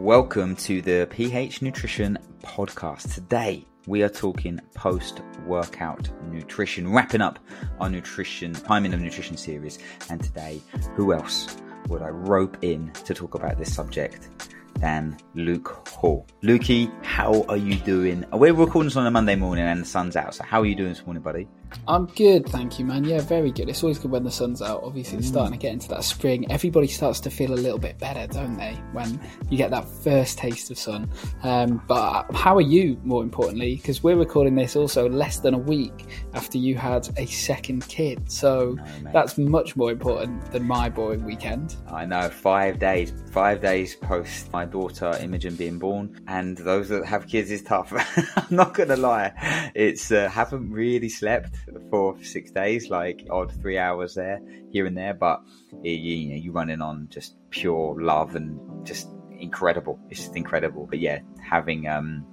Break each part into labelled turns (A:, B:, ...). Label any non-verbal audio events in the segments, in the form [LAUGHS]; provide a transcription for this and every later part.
A: Welcome to the PH Nutrition Podcast. Today we are talking post workout nutrition, wrapping up our nutrition, timing of nutrition series. And today, who else would I rope in to talk about this subject than Luke Hall? Lukey, how are you doing? We're recording this on a Monday morning and the sun's out. So, how are you doing this morning, buddy?
B: I'm good, thank you, man. Yeah, very good. It's always good when the sun's out. Obviously, it's starting to get into that spring. Everybody starts to feel a little bit better, don't they, when you get that first taste of sun? Um, but how are you, more importantly? Because we're recording this also less than a week after you had a second kid. So
A: No,
B: that's much more important than my boring weekend.
A: I know, five days, five days post my daughter Imogen being born, and those that have kids is tough. [LAUGHS] I'm not gonna lie, it's uh, haven't really slept for six days, like odd three hours there, here and there, but it, you, you know, you running on just pure love and just incredible. It's just incredible. But yeah, having um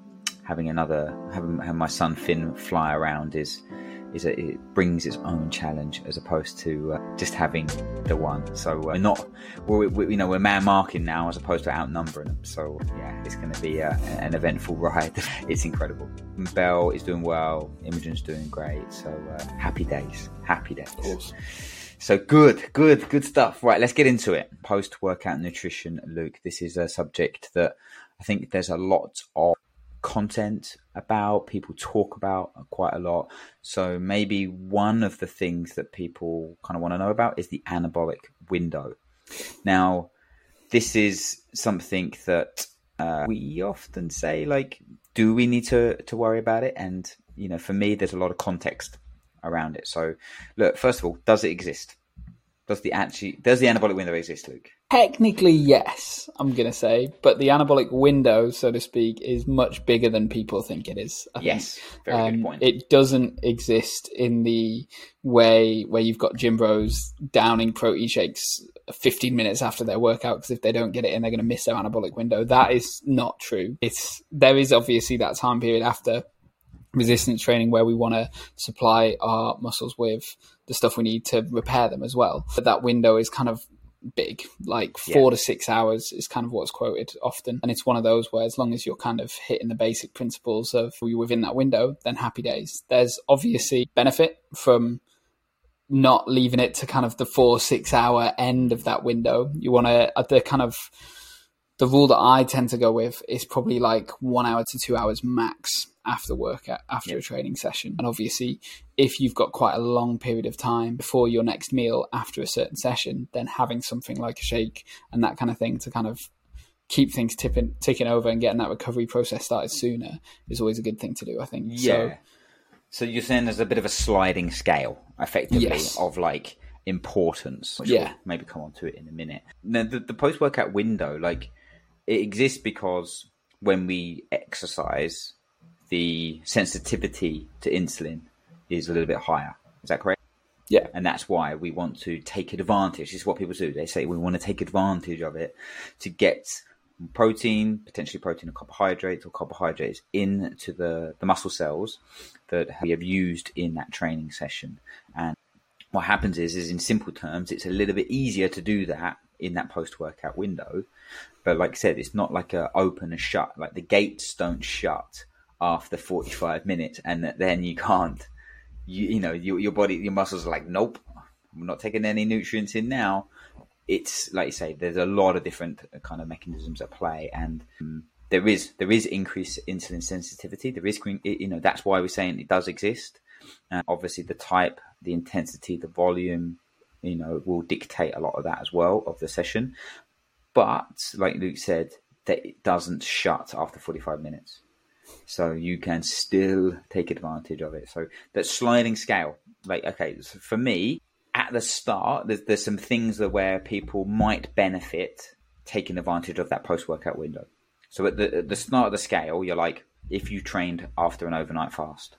A: having another having, having my son Finn fly around is is a, it brings its own challenge as opposed to uh, just having the one. So uh, we're not, we're, we, you know, we're man marking now as opposed to outnumbering them. So yeah, it's going to be uh, an eventful [LAUGHS] ride. it's incredible. Bell is doing well. Imogen's doing great. So uh, happy days, happy days.
B: Awesome.
A: So good, good, good stuff. Right, let's get into it. Post workout nutrition, Luke. This is a subject that I think there's a lot of content about, people talk about quite a lot. So maybe one of the things that people kind of want to know about is the anabolic window. Now, this is something that uh, we often say, like, do we need to, to worry about it? And, you know, for me, there's a lot of context around it. So, look, first of all, does it exist? Does the actually does the anabolic window exist, Luke?
B: Technically, yes, I'm going to say, but the anabolic window, so to speak, is much bigger than people think it is. I think.
A: Yes, very good
B: Um,
A: point.
B: It doesn't exist in the way where you've got gym bros downing protein shakes 15 minutes after their workout because if they don't get it in, they're going to miss their anabolic window. That is not true. It's there is obviously that time period after resistance training where we want to supply our muscles with the stuff we need to repair them as well. But that window is kind of big, like four to six hours is kind of what's quoted often. And it's one of those where as long as you're kind of hitting the basic principles of you within that window, then happy days. There's obviously benefit from not leaving it to kind of the four, six hour end of that window. You want to, uh, at the kind of, the rule that I tend to go with is probably like one hour to two hours max after work after a training session. And obviously, if you've got quite a long period of time before your next meal after a certain session, then having something like a shake and that kind of thing to kind of keep things tipping, ticking over and getting that recovery process started sooner is always a good thing to do. I think.
A: Yeah.
B: So,
A: So you're saying there's a bit of a sliding scale, effectively,
B: Yes.
A: of like importance. Which
B: Yeah.
A: we'll maybe come on to it in a minute. Now, the, the post workout window, like it exists because when we exercise, the sensitivity to insulin is a little bit higher. Is that correct?
B: Yeah.
A: And that's why we want to take advantage. This is what people do. They say we want to take advantage of it to get protein, potentially protein or carbohydrates or carbohydrates into the, the muscle cells that we have used in that training session. And what happens is, is in simple terms, it's a little bit easier to do that in that post workout window. But like I said, it's not like a open and shut. Like the gates don't shut after 45 minutes and then you can't, you, you know, your, your body, your muscles are like, nope, I'm not taking any nutrients in now it's like you say, there's a lot of different kind of mechanisms at play, and um, there is there is increased insulin sensitivity. There is, you know, that's why we're saying it does exist. Uh, obviously, the type, the intensity, the volume, you know, will dictate a lot of that as well of the session. But like Luke said, that it doesn't shut after 45 minutes. So you can still take advantage of it. So that sliding scale, like okay, so for me, at the start, there's, there's some things that where people might benefit taking advantage of that post workout window. So at the, at the start of the scale, you're like, if you trained after an overnight fast,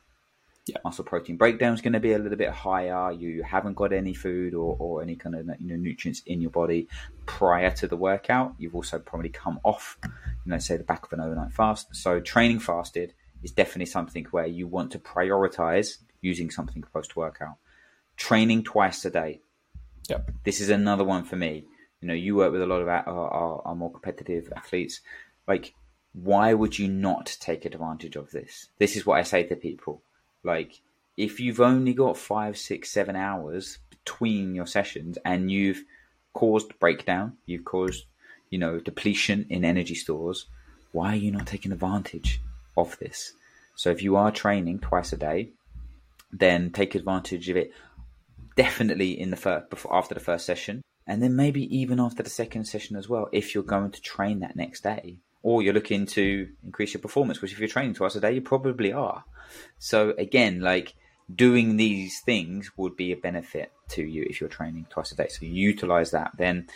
A: yeah. muscle protein breakdown is going to be a little bit higher. You haven't got any food or, or any kind of you know, nutrients in your body prior to the workout. You've also probably come off, you know, say the back of an overnight fast. So training fasted is definitely something where you want to prioritize using something post workout training twice a day.
B: Yep.
A: This is another one for me. You know, you work with a lot of our, our, our more competitive athletes. Like, why would you not take advantage of this? This is what I say to people. Like, if you've only got five, six, seven hours between your sessions and you've caused breakdown, you've caused, you know, depletion in energy stores, why are you not taking advantage of this? So if you are training twice a day, then take advantage of it definitely in the first before after the first session, and then maybe even after the second session as well. If you're going to train that next day, or you're looking to increase your performance, which if you're training twice a day, you probably are. So again, like doing these things would be a benefit to you if you're training twice a day. So utilize that. Then,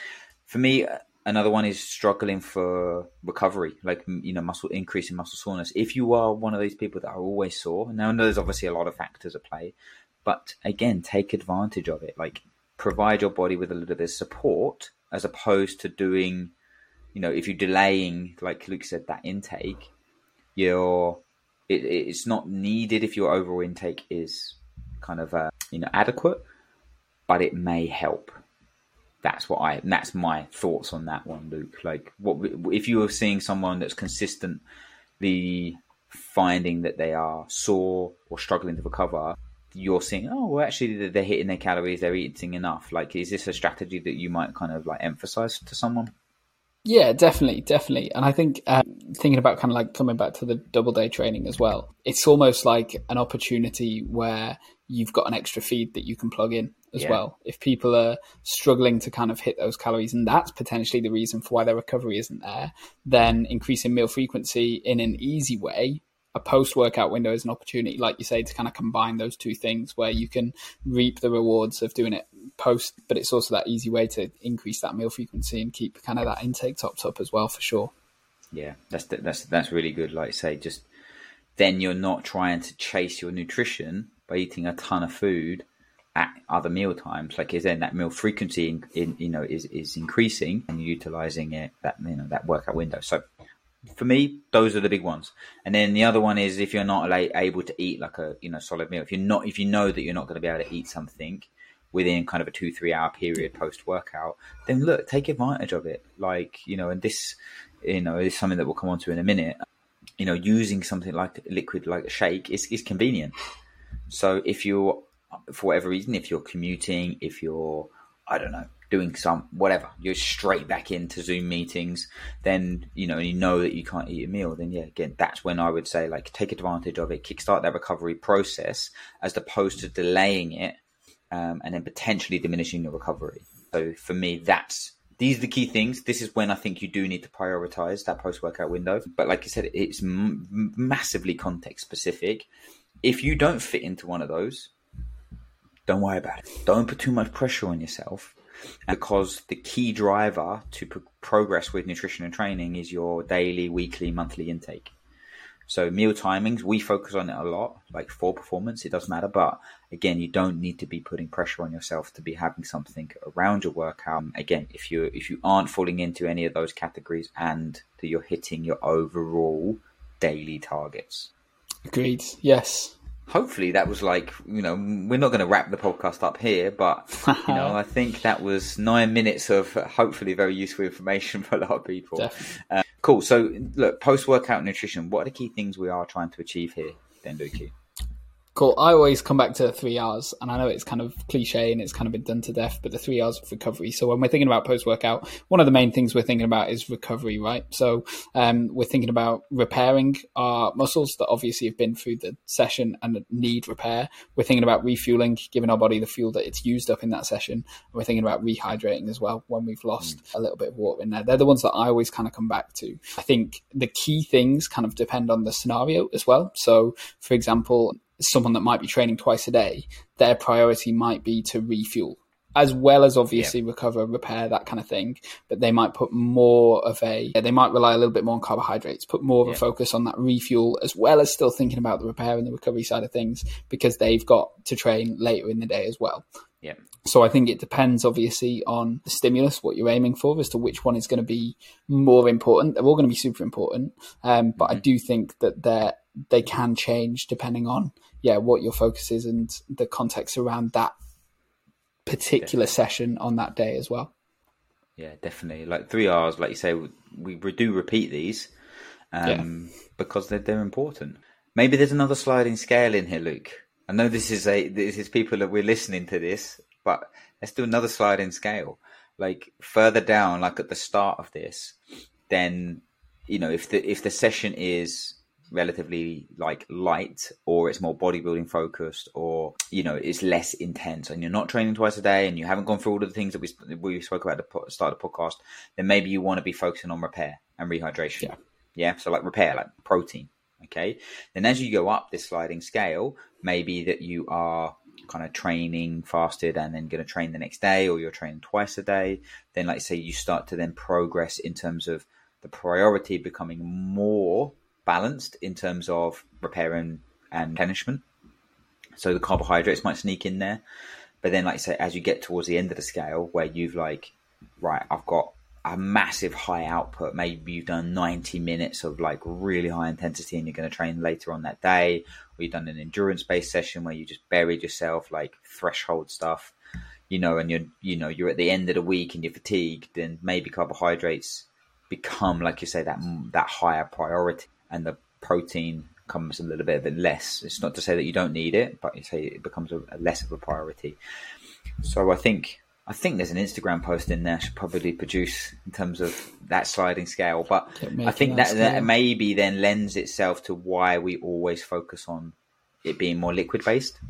A: for me, uh, another one is struggling for recovery, like you know, muscle increase in muscle soreness. If you are one of these people that are always sore, now I know there's obviously a lot of factors at play, but again, take advantage of it. Like provide your body with a little bit of support as opposed to doing, you know, if you're delaying, like Luke said, that intake, you're it, it's not needed if your overall intake is kind of uh, you know adequate, but it may help. That's what I. That's my thoughts on that one, Luke. Like, what if you are seeing someone that's consistently finding that they are sore or struggling to recover? you're seeing, oh, well, actually, they're hitting their calories, they're eating enough. Like, is this a strategy that you might kind of like emphasize to someone?
B: Yeah, definitely, definitely. And I think uh, thinking about kind of like coming back to the double day training as well, it's almost like an opportunity where you've got an extra feed that you can plug in as yeah. well. If people are struggling to kind of hit those calories, and that's potentially the reason for why their recovery isn't there, then increasing meal frequency in an easy way a post workout window is an opportunity, like you say, to kind of combine those two things where you can reap the rewards of doing it post, but it's also that easy way to increase that meal frequency and keep kind of that intake topped up as well, for sure.
A: Yeah, that's that's that's really good. Like you say, just then you're not trying to chase your nutrition by eating a ton of food at other meal times. Like is then that meal frequency in, in, you know is is increasing and utilizing it that you know that workout window. So for me, those are the big ones. And then the other one is if you're not able to eat like a you know solid meal, if you're not if you know that you're not going to be able to eat something within kind of a two three hour period post workout, then look, take advantage of it. Like you know, and this you know is something that we'll come on to in a minute. You know, using something like liquid like a shake is is convenient. So if you're for whatever reason, if you're commuting, if you're I don't know, doing some whatever, you're straight back into Zoom meetings, then you know, you know that you can't eat a meal, then yeah, again, that's when I would say like take advantage of it, kickstart that recovery process as opposed to delaying it um, and then potentially diminishing your recovery. So for me, that's these are the key things. This is when I think you do need to prioritize that post workout window. But like I said, it's m- massively context specific. If you don't fit into one of those, don't worry about it. Don't put too much pressure on yourself because the key driver to pro- progress with nutrition and training is your daily, weekly, monthly intake. So meal timings, we focus on it a lot, like for performance, it does matter. But again, you don't need to be putting pressure on yourself to be having something around your workout. Um, again, if you if you aren't falling into any of those categories and that you're hitting your overall daily targets.
B: Agreed. Yes.
A: Hopefully that was like you know we're not going to wrap the podcast up here, but you know [LAUGHS] I think that was nine minutes of hopefully very useful information [LAUGHS] for a lot of people. Uh, cool. So look, post workout nutrition. What are the key things we are trying to achieve here, then, Lukey?
B: Cool. I always come back to three R's, and I know it's kind of cliche and it's kind of been done to death, but the three R's of recovery. So when we're thinking about post workout, one of the main things we're thinking about is recovery, right? So um, we're thinking about repairing our muscles that obviously have been through the session and need repair. We're thinking about refueling, giving our body the fuel that it's used up in that session. And we're thinking about rehydrating as well when we've lost mm. a little bit of water in there. They're the ones that I always kind of come back to. I think the key things kind of depend on the scenario as well. So, for example, someone that might be training twice a day, their priority might be to refuel as well as obviously yeah. recover, repair, that kind of thing. But they might put more of a, they might rely a little bit more on carbohydrates, put more of yeah. a focus on that refuel, as well as still thinking about the repair and the recovery side of things, because they've got to train later in the day as well.
A: Yeah.
B: So I think it depends obviously on the stimulus, what you're aiming for, as to which one is going to be more important. They're all going to be super important, um, but mm-hmm. I do think that they they can change depending on yeah, what your focus is and the context around that particular definitely. session on that day as well.
A: Yeah, definitely. Like three R's, like you say, we, we do repeat these um, yeah. because they're, they're important. Maybe there's another sliding scale in here, Luke. I know this is a this is people that we're listening to this, but let's do another sliding scale. Like further down, like at the start of this, then you know if the if the session is relatively like light or it's more bodybuilding focused or you know it's less intense and you're not training twice a day and you haven't gone through all of the things that we, we spoke about at the start of the podcast then maybe you want to be focusing on repair and rehydration.
B: Yeah.
A: Yeah? So like repair like protein okay? Then as you go up this sliding scale maybe that you are kind of training fasted and then going to train the next day or you're training twice a day then like say you start to then progress in terms of the priority becoming more balanced in terms of repair and, and replenishment. So the carbohydrates might sneak in there. But then, like I say, as you get towards the end of the scale where you've like, right, I've got a massive high output. Maybe you've done 90 minutes of like really high intensity and you're going to train later on that day. Or you've done an endurance based session where you just buried yourself like threshold stuff, you know, and you're, you know, you're at the end of the week and you're fatigued. Then maybe carbohydrates become, like you say, that, that higher priority and the protein comes a little bit of it less. It's not to say that you don't need it, but you say it becomes a, a less of a priority. So I think I think there's an Instagram post in there I should probably produce in terms of that sliding scale. But I think that, that maybe then lends itself to why we always focus on it being more liquid based,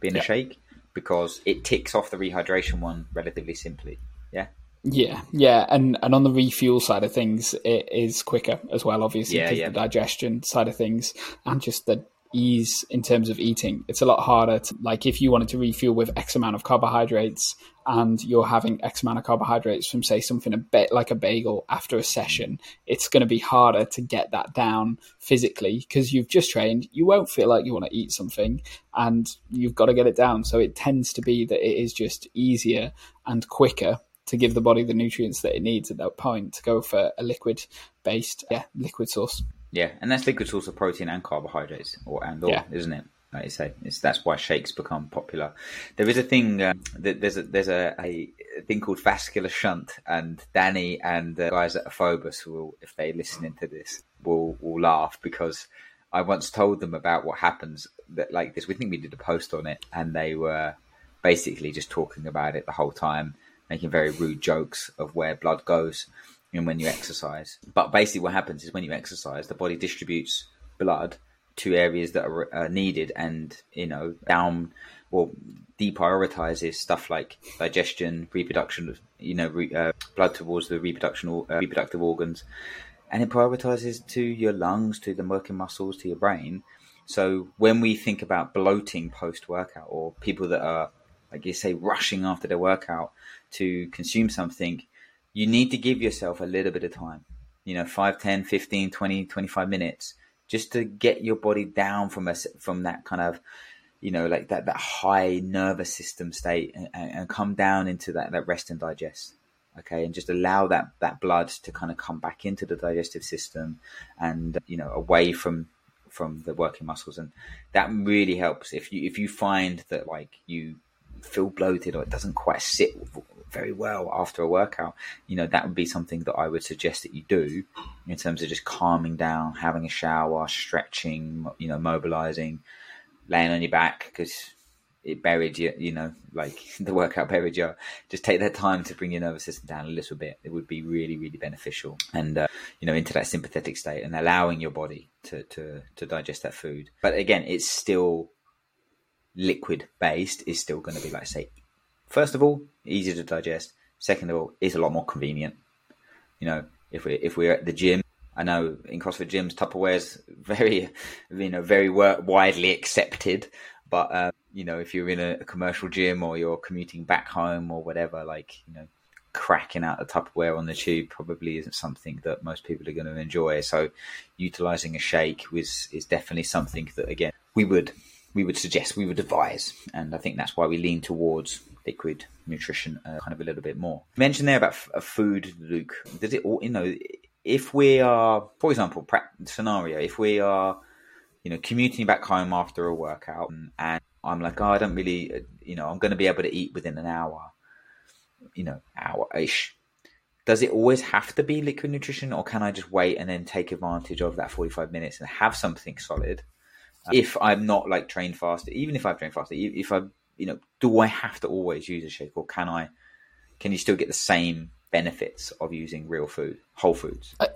A: being a shake, because it ticks off the rehydration one relatively simply. Yeah.
B: Yeah, yeah, and and on the refuel side of things, it is quicker as well. Obviously,
A: yeah, yeah.
B: the digestion side of things, and just the ease in terms of eating. It's a lot harder to like if you wanted to refuel with X amount of carbohydrates and you're having X amount of carbohydrates from say something a bit like a bagel after a session, it's going to be harder to get that down physically because you've just trained. You won't feel like you want to eat something and you've got to get it down. So it tends to be that it is just easier and quicker to give the body the nutrients that it needs at that point to go for a liquid based yeah liquid source.
A: Yeah and that's liquid source of protein and carbohydrates or and all yeah. isn't it? Like you say it's, that's why shakes become popular. There is a thing uh, that there's a there's a, a, thing called vascular shunt and danny and the guys at Aphobus will if they listen into this will will laugh because i once told them about what happens that like this. We think we did a post on it and they were basically just talking about it the whole time making very rude jokes of where blood goes and when you exercise. But basically, what happens is when you exercise, the body distributes blood to areas that are uh, needed, and you know down or deprioritizes stuff like digestion, reproduction, you know, re, uh, blood towards the reproduction uh, reproductive organs, and it prioritizes to your lungs, to the working muscles, to your brain. So when we think about bloating post workout, or people that are like you say, rushing after their workout to consume something, you need to give yourself a little bit of time, you know, 5, 10, 15, 20, 25 minutes just to get your body down from a, from that kind of, you know, like that, that high nervous system state and, and come down into that, that rest and digest okay? And just allow that that blood to kind of come back into the digestive system and you know away from from the working muscles. And that really helps if you if you find that like you feel bloated or it doesn't quite sit very well after a workout you know that would be something that i would suggest that you do in terms of just calming down having a shower stretching you know mobilizing laying on your back because it buried you, you know, like [LAUGHS] the workout buried you. Just take that time to bring your nervous system down a little bit. It would be really, really beneficial. And, uh, you know, into that sympathetic state and allowing your body to, to, to digest that food. But again, it's still liquid based, is still going to be, like, say, first of all, easy to digest. Second of all, it's a lot more convenient. You know, if we if we're at the gym, I know in CrossFit gyms, Tupperware's [LAUGHS] very, you know, very widely accepted. But uh, you know, if you're in a, a, commercial gym or you're commuting back home or whatever, like you know, cracking out the Tupperware on the tube probably isn't something that most people are going to enjoy. So, utilizing a shake was is definitely something that again we would we would suggest we would advise, and I think that's why we lean towards liquid nutrition uh, kind of a little bit more. You mentioned there about a food, Luke. Does it all you know? If we are, for example, scenario, if we are you know, commuting back home after a workout, and I'm like, oh, I don't really, you know, I'm going to be able to eat within an hour, you know, hour ish. Does it always have to be liquid nutrition, or can I just wait and then take advantage of that 45 minutes and have something solid? If I'm not like trained faster, even if I've trained faster, if I, you know, do I have to always use a shake, or can I? Can you still get the same benefits of using real food, whole foods?
B: I-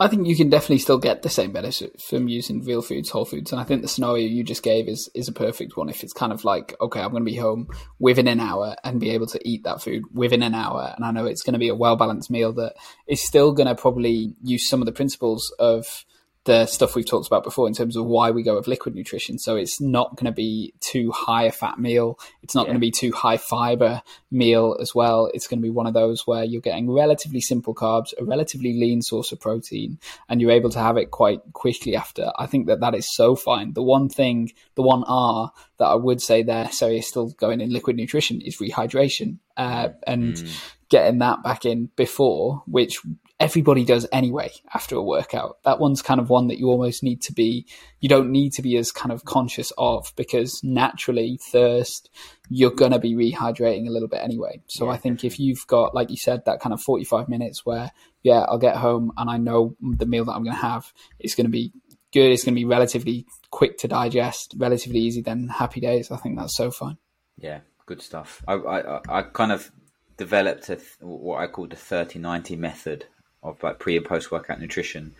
B: I think you can definitely still get the same benefit from using real foods, whole foods, and I think the scenario you just gave is is a perfect one. If it's kind of like, okay, I'm going to be home within an hour and be able to eat that food within an hour, and I know it's going to be a well balanced meal that is still going to probably use some of the principles of the stuff we've talked about before in terms of why we go with liquid nutrition. So it's not going to be too high a fat meal. It's not yeah. going to be too high fiber meal as well. It's going to be one of those where you're getting relatively simple carbs, a relatively lean source of protein, and you're able to have it quite quickly after. I think that that is so fine. The one thing, the one R that I would say there, so you're still going in liquid nutrition is rehydration. Uh, and mm. getting that back in before, which everybody does anyway after a workout. That one's kind of one that you almost need to be, you don't need to be as kind of conscious of because naturally thirst, you're going to be rehydrating a little bit anyway. So yeah. I think if you've got, like you said, that kind of 45 minutes where, yeah, I'll get home and I know the meal that I'm going to have is going to be good. It's going to be relatively quick to digest, relatively easy, then happy days. I think that's so fine.
A: Yeah, good stuff. I, I, I kind of developed a, what I call the 30 90 method of like pre and post workout nutrition,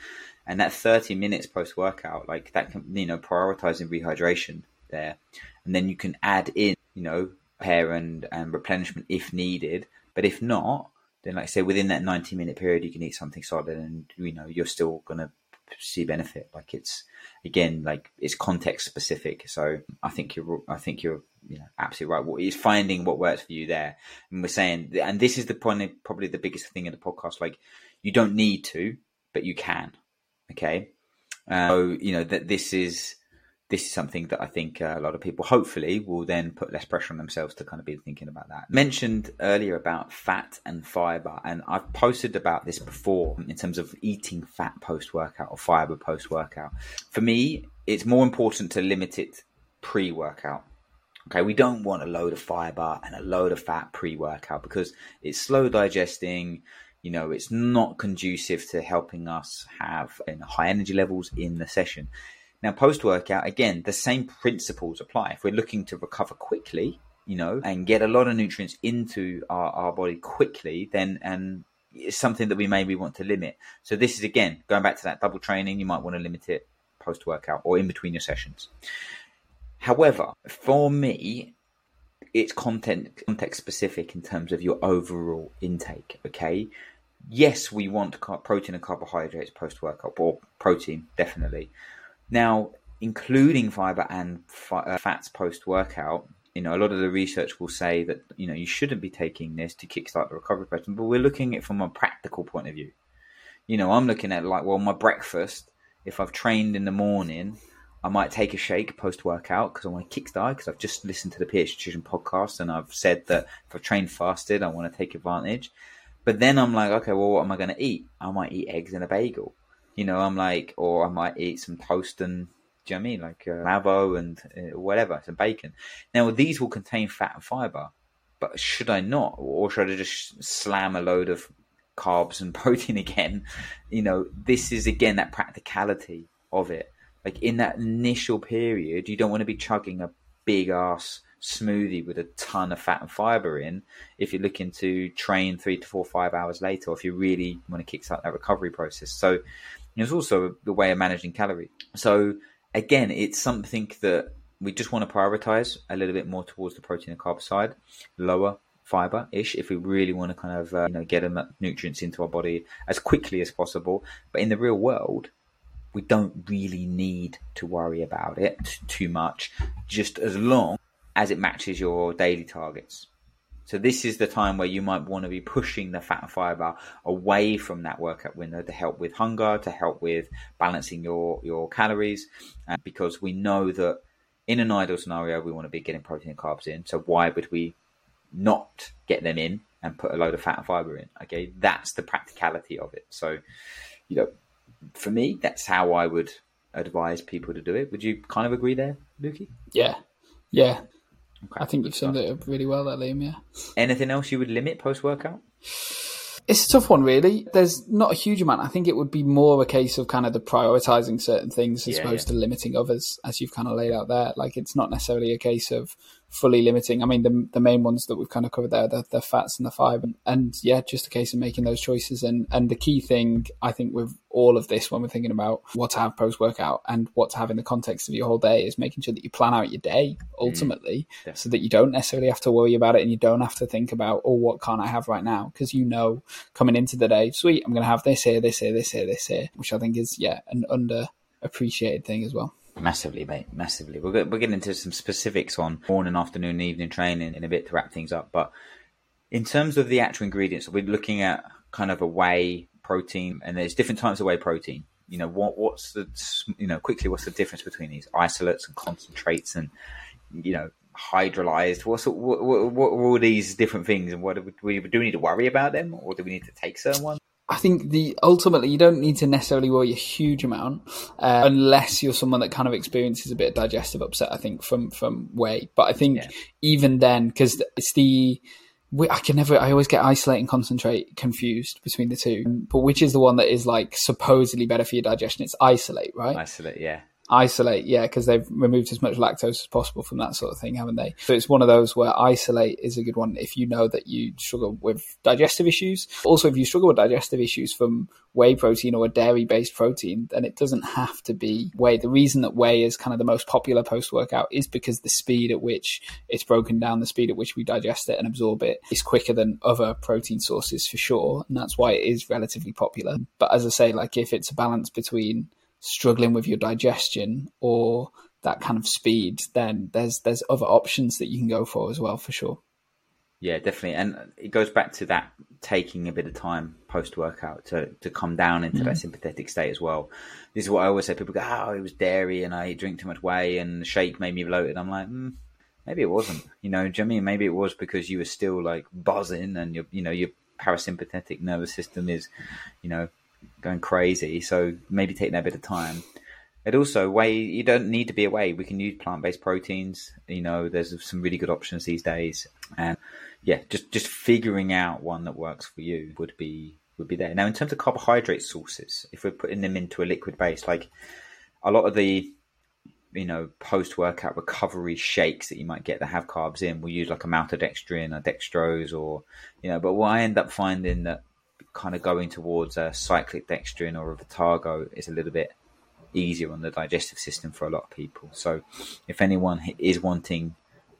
A: and that thirty minutes post workout, like that can you know prioritizing rehydration there, and then you can add in you know pair and and replenishment if needed, but if not, then like I say within that ninety minute period you can eat something solid, and you know you're still gonna see benefit. Like it's again like it's context specific. So I think you're I think you're you know absolutely right. What is finding what works for you there, and we're saying, and this is the point, probably the biggest thing in the podcast. Like you don't need to, but you can. Okay. Uh, so you know that this is this is something that I think uh, a lot of people hopefully will then put less pressure on themselves to kind of be thinking about that. Mentioned earlier about fat and fiber, and I've posted about this before in terms of eating fat post workout or fiber post workout. For me, it's more important to limit it pre workout. Okay, we don't want a load of fiber and a load of fat pre workout because it's slow digesting you know, it's not conducive to helping us have high energy levels in the session. Now, post workout, again, the same principles apply. If we're looking to recover quickly, you know, and get a lot of nutrients into our, our body quickly, then and it's something that we maybe want to limit. So this is again going back to that double training. You might want to limit it post workout or in between your sessions. However, for me, it's content context specific in terms of your overall intake. Okay, yes, we want protein and carbohydrates post workout, or protein definitely. Now, including fiber and fi- uh, fats post workout you know, a lot of the research will say that you know you shouldn't be taking this to kickstart the recovery pattern, but we're looking at it from a practical point of view. You know, I'm looking at like, well, my breakfast. If I've trained in the morning, I might take a shake post workout because I want to kickstart. Because I've just listened to the PH Nutrition podcast and I've said that if I've trained fasted, I want to take advantage. But then I'm like, okay, well, what am I going to eat? I might eat eggs and a bagel. You know, I'm like, or I might eat some toast and do you know I mean? Like uh, Mavo and uh, whatever, some bacon. Now, these will contain fat and fiber, but should I not? Or should I just slam a load of carbs and [LAUGHS] protein again? You know, this is again that practicality of it. Like in that initial period, you don't want to be chugging a big ass smoothie with a ton of fat and fiber in if you're looking to train three to four, five hours later, if you really want to kickstart that recovery process. So there's also the way of managing calories. So again, it's something that we just want to prioritize a little bit more towards the protein and carb side, lower fiber ish if we really want to kind of uh, you know get nutrients into our body as quickly as possible. But in the real world, we don't really need to worry about it too much, just as long as it matches your daily targets. So this is the time where you might want to be pushing the fat and fiber away from that workout window to help with hunger, to help with balancing your your calories, uh, because we know that in an ideal scenario we want to be getting protein and carbs in. So why would we not get them in and put a load of fat and fiber in? Okay, that's the practicality of it. So, you know, for me, that's how I would advise people to do it. Would you kind of agree there, Lukey?
B: Yeah, yeah. Okay. I think you've summed it up really well there, Liam. Yeah.
A: Anything else you would limit post workout?
B: It's a tough one, really. There's not a huge amount. I think it would be more a case of kind of the prioritizing certain things as yeah, opposed yeah. to limiting others, as you've kind of laid out there. Like it's not necessarily a case of fully limiting. I mean, the the main ones that we've kind of covered there, the, the fats and the fiber, and, and, yeah, just a case of making those choices. And and the key thing I think with all of this, when we're thinking about what to have post workout and what to have in the context of your whole day, is making sure that you plan out your day ultimately, mm, so that you don't necessarily have to worry about it and you don't have to think about oh, what can't I have right now? Because you know coming into the day, sweet, I'm going to have this here, this here, this here, this here, which I think is yeah an underappreciated thing as well.
A: Massively, mate, massively. We're, get, we'll get into some specifics on morning, afternoon, evening training in a bit to wrap things up. But in terms of the actual ingredients, we're looking at kind of a whey protein, and there's different types of whey protein. You know, what what's the you know quickly what's the difference between these isolates and concentrates and you know hydrolyzed? What's what, what, what are all these different things, and what do we, do we need to worry about them, or do we need to take certain ones?
B: I think the ultimately you don't need to necessarily worry a huge amount uh, unless you're someone that kind of experiences a bit of digestive upset. I think from from whey, but I think yeah. even then because it's the I can never. I always get isolate and concentrate confused between the two. But which is the one that is like supposedly better for your digestion? It's isolate, right?
A: Isolate, yeah.
B: Isolate, yeah, because they've removed as much lactose as possible from that sort of thing, haven't they? So it's one of those where isolate is a good one if you know that you struggle with digestive issues. Also, if you struggle with digestive issues from whey protein or a dairy based protein, then it doesn't have to be whey. The reason that whey is kind of the most popular post workout is because the speed at which it's broken down, the speed at which we digest it and absorb it is quicker than other protein sources for sure. And that's why it is relatively popular. But as I say, like if it's a balance between struggling with your digestion or that kind of speed, then there's there's other options that you can go for as well for sure.
A: Yeah, definitely, and it goes back to that taking a bit of time post workout to to come down into mm-hmm. that sympathetic state as well. This is what I always say. People go, "Oh, it was dairy, and I drink too much whey, and the shake made me bloated." I'm like, mm, maybe it wasn't. You know, do you mean maybe it was because you were still like buzzing, and your you know your parasympathetic nervous system is, you know, going crazy. So maybe taking that bit of time. It also way You don't need to be away. We can use plant based proteins. You know, there's some really good options these days, and yeah, just just figuring out one that works for you would be would be there. Now, in terms of carbohydrate sources, if we're putting them into a liquid base, like a lot of the you know post workout recovery shakes that you might get that have carbs in, we'll use like a maltodextrin or dextrose, or you know. But what I end up finding that kind of going towards a cyclic dextrin or a Vitargo is a little bit easier on the digestive system for a lot of people. So, if anyone is wanting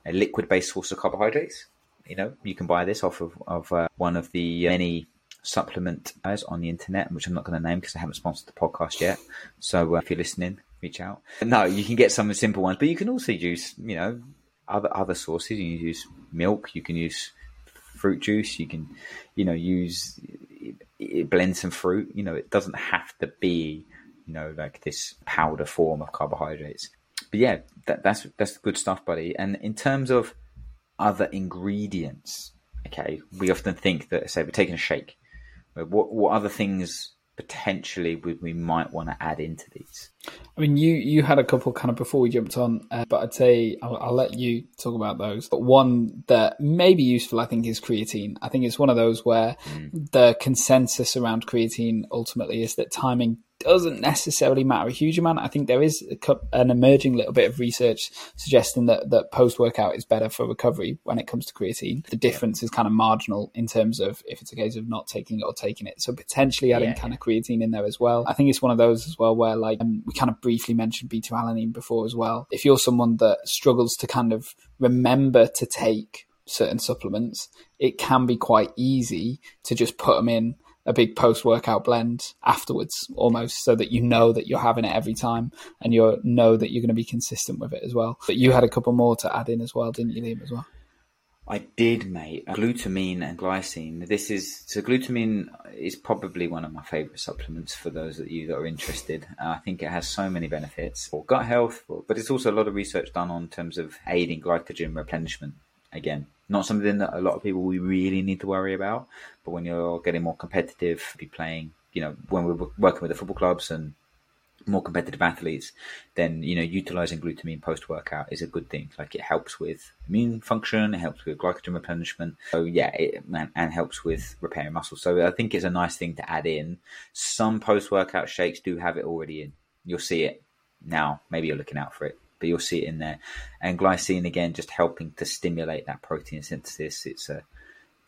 A: a liquid based source of carbohydrates, you know, you can buy this off of, of uh, one of the many supplement guys on the internet, which I'm not going to name because I haven't sponsored the podcast yet. So, uh, if you're listening, reach out. No, you can get some of the simple ones, but you can also use, you know, other other sources. You can use milk. You can use fruit juice. You can, you know, use blend some fruit. You know, it doesn't have to be, you know, like this powder form of carbohydrates. But yeah, that, that's that's good stuff, buddy. And in terms of other ingredients, okay, we often think that say we're taking a shake. What what other things potentially we, we might want to add into these?
B: I mean, you you had a couple kind of before we jumped on, uh, but I'd say I'll, I'll, let you talk about those. But one that may be useful, I think, is creatine. I think it's one of those where mm. the consensus around creatine ultimately is that timing doesn't necessarily matter a huge amount. I think there is an emerging little bit of research suggesting that, that post workout is better for recovery when it comes to creatine. The difference is kind of marginal in terms of if it's a case of not taking it or taking it. So potentially adding yeah, kind of creatine in there as well. I think it's one of those as well where like um, we kind of briefly mentioned beta alanine before as well. If you're someone that struggles to kind of remember to take certain supplements, it can be quite easy to just put them in a big post workout blend afterwards almost so that you know that you're having it every time and you know that you're going to be consistent with it as well. But you had a couple more to add in as well, didn't you, Liam, as well?
A: I did, mate. Glutamine and glycine. This is so. Glutamine is probably one of my favourite supplements for those of you that are interested. Uh, I think it has so many benefits for gut health, but it's also a lot of research done on terms of aiding glycogen replenishment. Again, not something that a lot of people we really need to worry about. But when you're getting more competitive, be playing, you know, when we're working with the football clubs and more competitive athletes, then you know utilizing glutamine post workout is a good thing. Like it helps with immune function, it helps with glycogen replenishment. So yeah, it and, and helps with repairing muscles. So I think it's a nice thing to add in. Some post workout shakes do have it already in. You'll see it now. Maybe you're looking out for it but you'll see it in there. And glycine again, just helping to stimulate that protein synthesis. It's a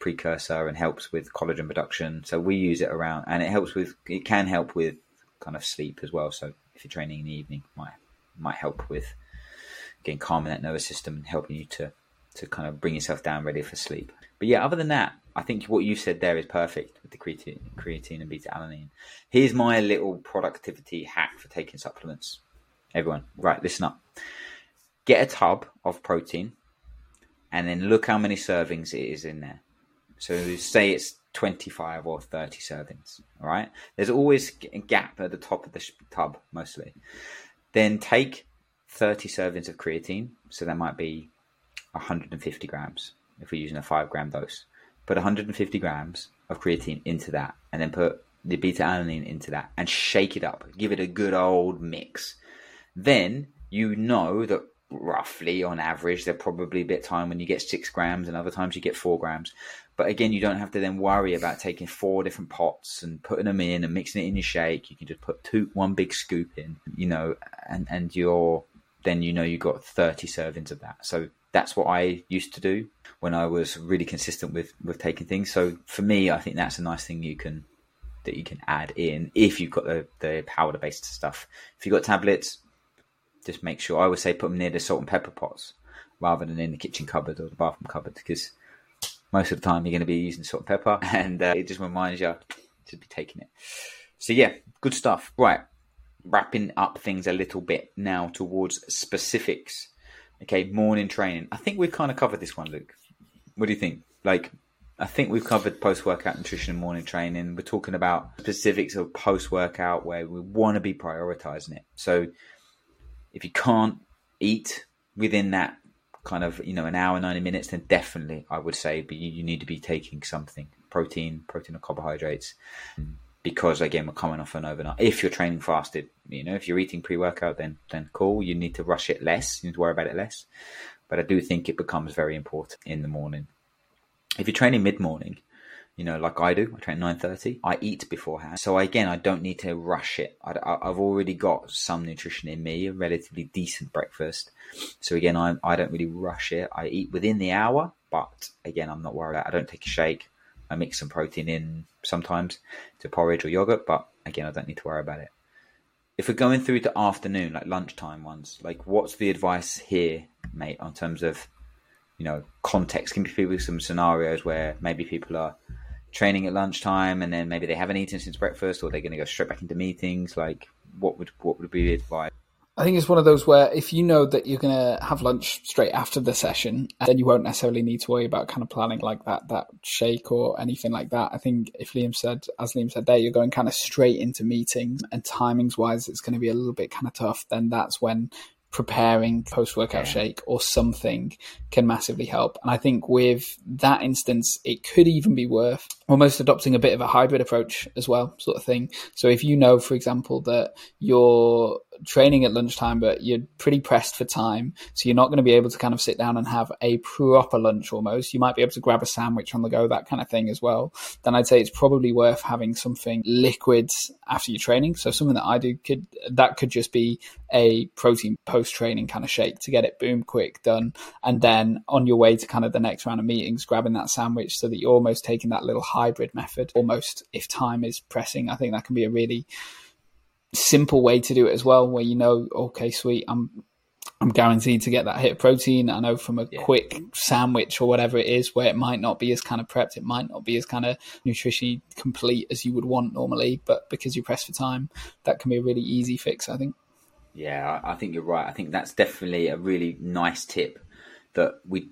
A: precursor and helps with collagen production. So we use it around, and it helps with. It can help with kind of sleep as well. So if you're training in the evening, might might help with getting calm in that nervous system and helping you to to kind of bring yourself down ready for sleep. But yeah, other than that, I think what you said there is perfect with the creatine, creatine and beta alanine. Here's my little productivity hack for taking supplements. Everyone, right, listen up. Get a tub of protein and then look how many servings it is in there. So say it's 25 or 30 servings, all right? There's always a gap at the top of the tub, mostly. Then take 30 servings of creatine, so that might be 150 grams if we're using a 5 gram dose. Put 150 grams of creatine into that, and then put the beta alanine into that, and shake it up. Give it a good old mix then you know that roughly on average there'll probably a bit time when you get six grams and other times you get four grams. But again you don't have to then worry about taking four different pots and putting them in and mixing it in your shake. You can just put two one big scoop in you know and and you're then you know you've got 30 servings of that. So that's what i used to do when i was really consistent with with taking things. So for me i think that's a nice thing you can that you can add in if you've got the the powder based stuff. If you've got tablets just make sure I would say put them near the salt and pepper pots rather than in the kitchen cupboard or the bathroom cupboard because most of the time you're going to be using salt and pepper [LAUGHS] and uh, it just reminds you to be taking it. So yeah, good stuff. Right, wrapping up things a little bit now towards specifics. Okay, morning training. I think we've kind of covered this one, Luke. What do you think? Like, I think we've covered post workout nutrition and morning training. We're talking about specifics of post workout where we want to be prioritizing it. So if you can't eat within that kind of you know an hour 90 minutes then definitely i would say but you, you need to be taking something protein protein or carbohydrates. Because again we're coming off an overnight. If you're training fasted you know if you're eating pre-workout then then cool. You need to rush it less. You need to worry about it less. But i do think it becomes very important in the morning. If you're training mid-morning you know, like I do. I train nine thirty. I eat beforehand, so again, I don't need to rush it. I, have already got some nutrition in me, a relatively decent breakfast. So again, I I don't really rush it. I eat within the hour, but again, I'm not worried. I don't take a shake. I mix some protein in sometimes to porridge or yogurt, but again, I don't need to worry about it. If we're going through to afternoon, like lunchtime ones, like what's the advice here, mate, on terms of you know context? Can be people some scenarios where maybe people are training at lunchtime and then maybe they haven't eaten since breakfast or they're going to go straight back into meetings like what would what would be the advice
B: I think it's one of those where if you know that you're going to have lunch straight after the session, then you won't necessarily need to worry about kind of planning like that, that shake or anything like that. I think if Liam said, as Liam said there, you're going kind of straight into meetings and timings wise, it's going to be a little bit kind of tough. Then that's when preparing post workout yeah. shake or something can massively help. And I think with that instance, it could even be worth almost adopting a bit of a hybrid approach as well, sort of thing. So if you know, for example, that you're training at lunchtime, but you're pretty pressed for time. So you're not going to be able to kind of sit down and have a proper lunch almost. You might be able to grab a sandwich on the go, that kind of thing as well. Then I'd say it's probably worth having something liquid after your training. So something that I do could, that could just be a protein post training kind of shake to get it boom quick done. And then on your way to kind of the next round of meetings, grabbing that sandwich so that you're almost taking that little hybrid method almost if time is pressing. I think that can be a really, simple way to do it as well, where you know, okay, sweet, I'm I'm guaranteed to get that hit of protein. I know from a yeah. quick sandwich or whatever it is, where it might not be as kind of prepped, it might not be as kind of nutritionally complete as you would want normally, but because you press for time, that can be a really easy fix, I think.
A: Yeah, I think you're right. I think that's definitely a really nice tip that we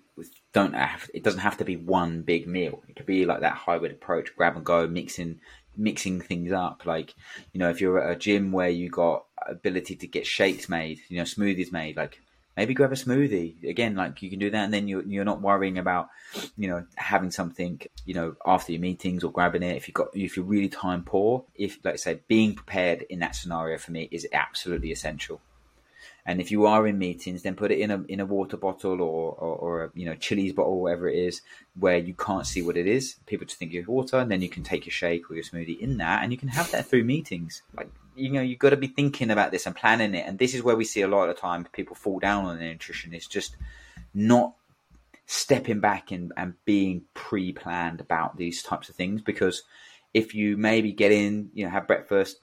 A: don't have. It doesn't have to be one big meal. It could be like that hybrid approach, grab and go, mixing mixing things up. Like, you know, if you're at a gym where you got ability to get shakes made, you know, smoothies made, like maybe grab a smoothie again. Like you can do that, and then you're you're not worrying about, you know, having something, you know, after your meetings or grabbing it. If you got if you're really time poor, if like I say, being prepared in that scenario for me is absolutely essential. And if you are in meetings, then put it in a in a water bottle or or, or a you know Chilly's bottle, whatever it is, where you can't see what it is. People just think it's water, and then you can take your shake or your smoothie in that, and you can have that through meetings. Like you know, you've got to be thinking about this and planning it. And this is where we see a lot of the time people fall down on their nutrition. It's just not stepping back and, and being pre-planned about these types of things because if you maybe get in, you know, have breakfast,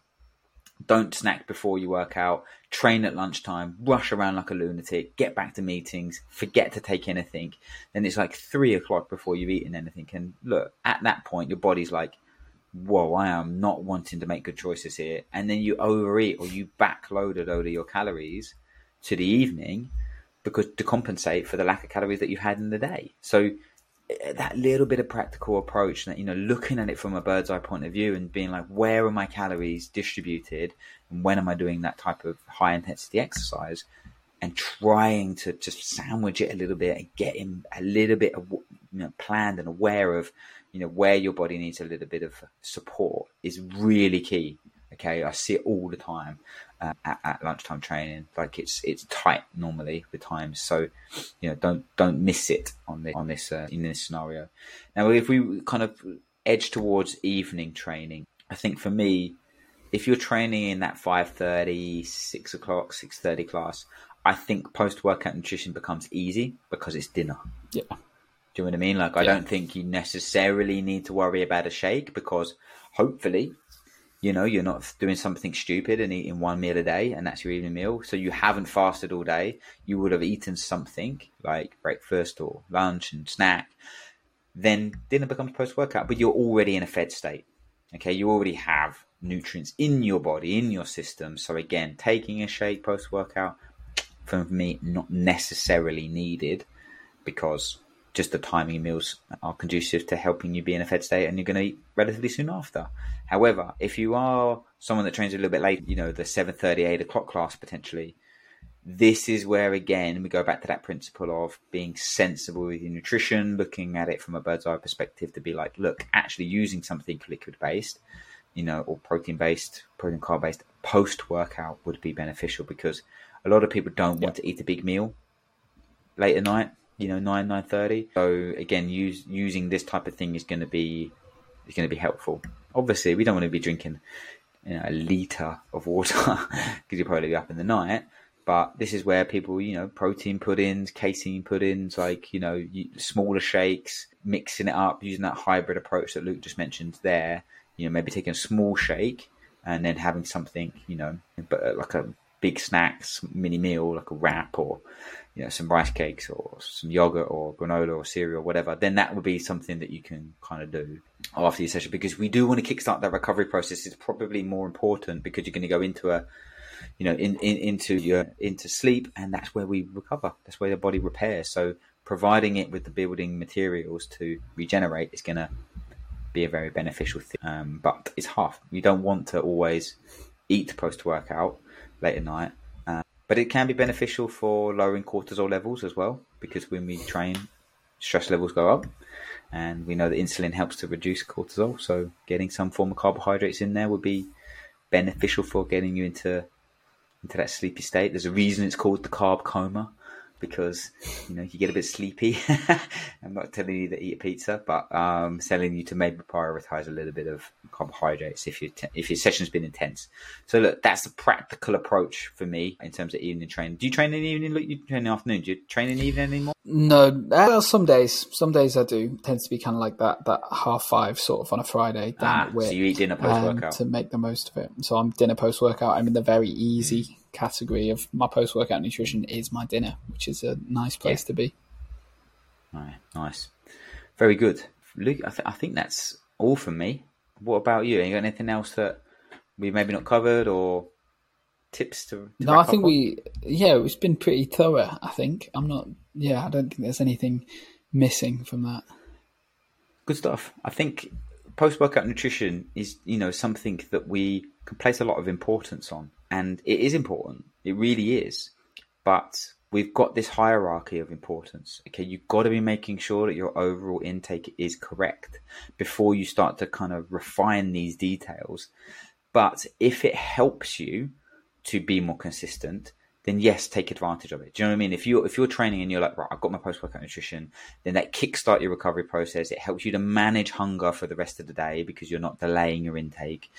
A: don't snack before you work out, train at lunchtime, rush around like a lunatic, get back to meetings, forget to take anything. Then it's like three o'clock before you've eaten anything. And look, at that point, your body's like, whoa, I am not wanting to make good choices here. And then you overeat or you backloaded over your calories to the evening because to compensate for the lack of calories that you had in the day. So Eh, that little bit of practical approach that you know looking at it from a bird's eye point of view and being like where are my calories distributed and when am i doing that type of high intensity exercise? And trying to just sandwich it a little bit and get him a little bit of you know planned and aware of you know where your body needs a little bit of support is really key okay? I see it all the time uh, at, at, lunchtime training. Like it's it's tight normally with times, so you know don't don't miss it on this on this uh, in this scenario. Now, if we kind of edge towards evening training, I think for me, if you're training in that 5.30, 6 o'clock, six thirty class, I think post workout nutrition becomes easy because it's dinner.
B: Yeah.
A: Do you know what I mean? Like, I don't think you necessarily need to worry about a shake because hopefully you know, you're not doing something stupid and eating one meal a day and that's your evening meal. So you haven't fasted all day. You would have eaten something like breakfast or lunch and snack. Then dinner becomes post workout, but you're already in a fed state. Okay. You already have nutrients in your body, in your system. So again, taking a shake post workout for me, not necessarily needed because just the timing meals are conducive to helping you be in a fed state and you're going to eat relatively soon after. However, if you are someone that trains a little bit late, you know, the 7.30, 8 o'clock class potentially, this is where again we go back to that principle of being sensible with your nutrition, looking at it from a bird's eye perspective to be like, look, actually using something liquid based, you know, or protein based, protein carb based post workout would be beneficial because a lot of people don't want to eat a big meal late at night you know nine nine thirty. So again, use, using this type of thing is going to be is going to be helpful. Obviously, we don't want to be drinking you know, a liter of water [LAUGHS] because you'll probably be up in the night. But this is where people, you know, protein puddings, casein puddings, like you know, smaller shakes, mixing it up using that hybrid approach that Luke just mentioned there. You know, maybe taking a small shake and then having something, you know, but uh, like a big snacks mini meal, like a wrap or you know some rice cakes or some yogurt or granola or cereal, or whatever, then that would be something that you can kind of do after your session because we do want to kickstart that recovery process. It's probably more important because you're going to go into a you know, in, in, into your into sleep, and that's where we recover. That's where the body repairs. So providing it with the building materials to regenerate is going to be a very beneficial thing. Um, but it's half. You don't want to always eat post workout late at night, but it can be beneficial for lowering cortisol levels as well because when we train, stress levels go up. And we know that insulin helps to reduce cortisol, so getting some form of carbohydrates in there would be beneficial for getting you into into that sleepy state. There's a reason it's called the carb coma because you know you get a bit sleepy. [LAUGHS] I'm not telling you to eat a pizza, but um, telling you to maybe prioritize a little bit of carbohydrates if you if your session's been intense. So look, that's the practical approach for me in terms of evening training. Do you train in the evening? Look, you train in the afternoon. Do you train in the evening anymore?
B: No, well, some days, some days I do. It tends to be kind of like that, that half five sort of on a Friday.
A: Ah, so you eat dinner post workout
B: um, to make the most of it. So I'm dinner post workout. I'm in the very easy category of my post workout nutrition is my dinner, which is a nice place yeah. to be.
A: Right, nice, very good, Luke. I, th- I think that's all from me. What about you? you got anything else that we maybe not covered or tips to? to
B: no, I think we yeah, it's been pretty thorough. I think I'm not. Yeah, I don't think there's anything missing from that.
A: Good stuff. I think post workout nutrition is you know something that we can place a lot of importance on and it is important. It really is. But we've got this hierarchy of importance. Okay, you've got to be making sure that your overall intake is correct before you start to kind of refine these details. But if it helps you to be more consistent, then yes, take advantage of it. Do you know what I mean? If you if you're training and you're like, right, I've got my post workout nutrition, then that kickstart your recovery process. It helps you to manage hunger for the rest of the day because you're not delaying your intake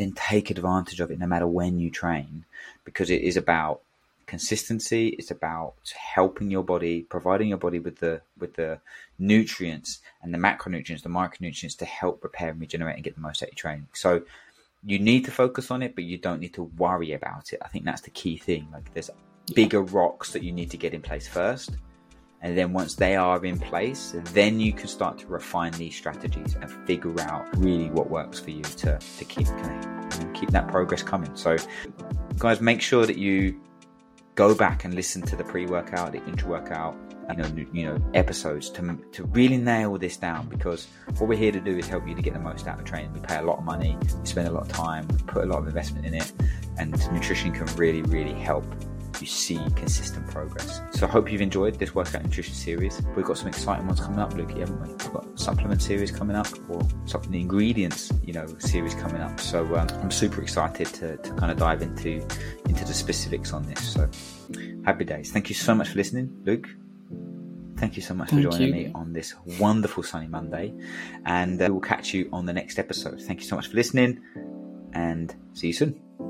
A: then take advantage of it no matter when you train because it is about consistency it's about helping your body providing your body with the with the nutrients and the macronutrients the micronutrients to help repair and regenerate and get the most out of your training. So you need to focus on it but you don't need to worry about it. I think that's the key thing. Like there's bigger rocks that you need to get in place first and then once they are in place, then you can start to refine these strategies and figure out really what works for you to, to keep keep that progress coming. So guys, make sure that you go back and listen to the pre-workout, the intra-workout, you know, you know, episodes to to really nail this down because what we're here to do is help you to get the most out of training. We pay a lot of money, we spend a lot of time, we put a lot of investment in it, and nutrition can really, really help you see consistent progress. So I hope you've enjoyed this workout nutrition series. We've got some exciting ones coming up, Lukey, haven't we? We've got supplement series coming up or something the ingredients, you know, series coming up. So um, I'm super excited to, to kind of dive into into the specifics on this. So happy days. Thank you so much for listening, Luke. Thank you so much Thank for joining you. me on this wonderful sunny Monday. And uh, we'll catch you on the next episode. Thank you so much for listening and see you soon.